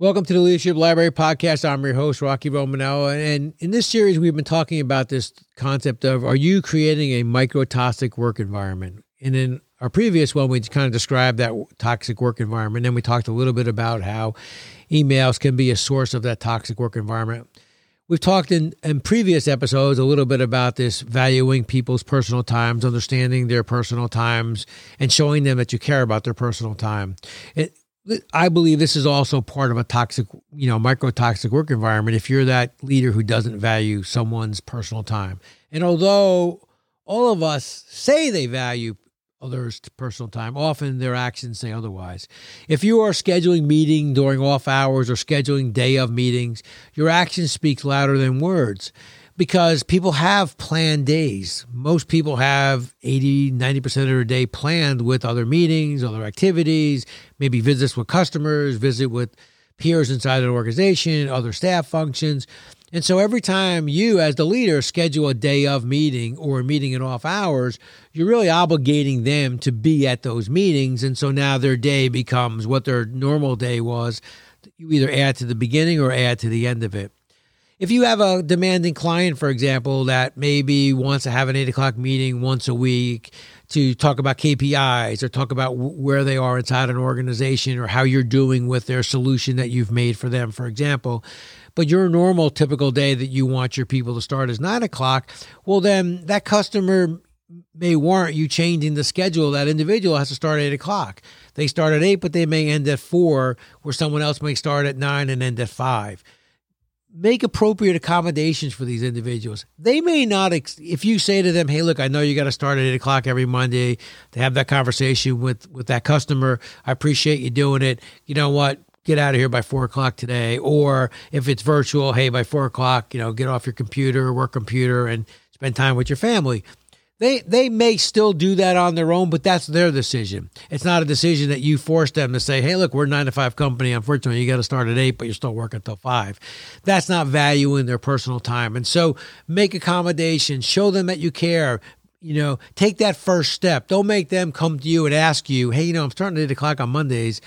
Welcome to the Leadership Library podcast. I'm your host, Rocky Romanella. And in this series, we've been talking about this concept of are you creating a microtoxic work environment? And in our previous one, we kind of described that toxic work environment. Then we talked a little bit about how emails can be a source of that toxic work environment. We've talked in, in previous episodes a little bit about this valuing people's personal times, understanding their personal times, and showing them that you care about their personal time. I believe this is also part of a toxic, you know, microtoxic work environment. If you're that leader who doesn't value someone's personal time, and although all of us say they value others' personal time, often their actions say otherwise. If you are scheduling meeting during off hours or scheduling day of meetings, your actions speak louder than words because people have planned days. Most people have 80, 90% of their day planned with other meetings, other activities, maybe visits with customers, visit with peers inside an organization, other staff functions. And so every time you, as the leader, schedule a day of meeting or a meeting in off hours, you're really obligating them to be at those meetings. And so now their day becomes what their normal day was. You either add to the beginning or add to the end of it if you have a demanding client, for example, that maybe wants to have an eight o'clock meeting once a week to talk about KPIs or talk about where they are inside an organization or how you're doing with their solution that you've made for them, for example, but your normal typical day that you want your people to start is nine o'clock, well, then that customer may warrant you changing the schedule. That individual has to start at eight o'clock. They start at eight, but they may end at four, where someone else may start at nine and end at five make appropriate accommodations for these individuals. They may not, ex- if you say to them, "Hey, look, I know you got to start at eight o'clock every Monday to have that conversation with with that customer. I appreciate you doing it. You know what? Get out of here by four o'clock today. Or if it's virtual, hey, by four o'clock, you know, get off your computer, work computer, and spend time with your family." They they may still do that on their own, but that's their decision. It's not a decision that you force them to say, "Hey, look, we're a nine to five company. Unfortunately, you got to start at eight, but you're still working till five. That's not valuing their personal time. And so, make accommodations. Show them that you care. You know, take that first step. Don't make them come to you and ask you, "Hey, you know, I'm starting at eight o'clock on Mondays."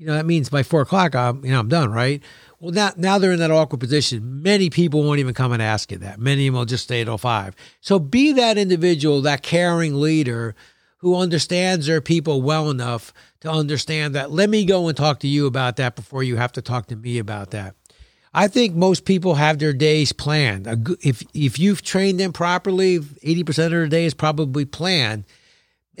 You know, that means by four o'clock, I'm you know I'm done, right? Well, now, now they're in that awkward position. Many people won't even come and ask you that. Many of them will just stay at 05. So be that individual, that caring leader who understands their people well enough to understand that let me go and talk to you about that before you have to talk to me about that. I think most people have their days planned. If if you've trained them properly, 80% of their day is probably planned.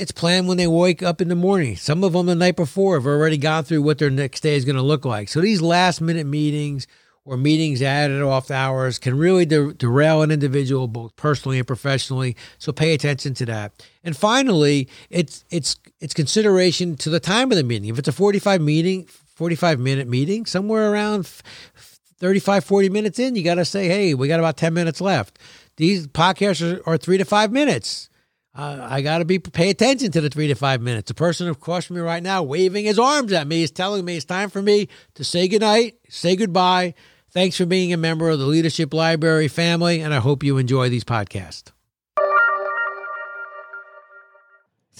It's planned when they wake up in the morning. Some of them the night before have already gone through what their next day is going to look like. So these last minute meetings or meetings added off hours can really de- derail an individual both personally and professionally. So pay attention to that. And finally, it's it's it's consideration to the time of the meeting. If it's a 45 meeting, 45 minute meeting, somewhere around 35 40 minutes in, you got to say, "Hey, we got about 10 minutes left." These podcasts are, are 3 to 5 minutes. I got to be pay attention to the three to five minutes. The person across from me right now, waving his arms at me, is telling me it's time for me to say goodnight, say goodbye. Thanks for being a member of the Leadership Library family, and I hope you enjoy these podcasts.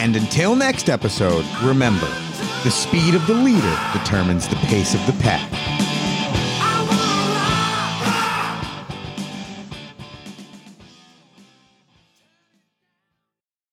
And until next episode, remember the speed of the leader determines the pace of the pack.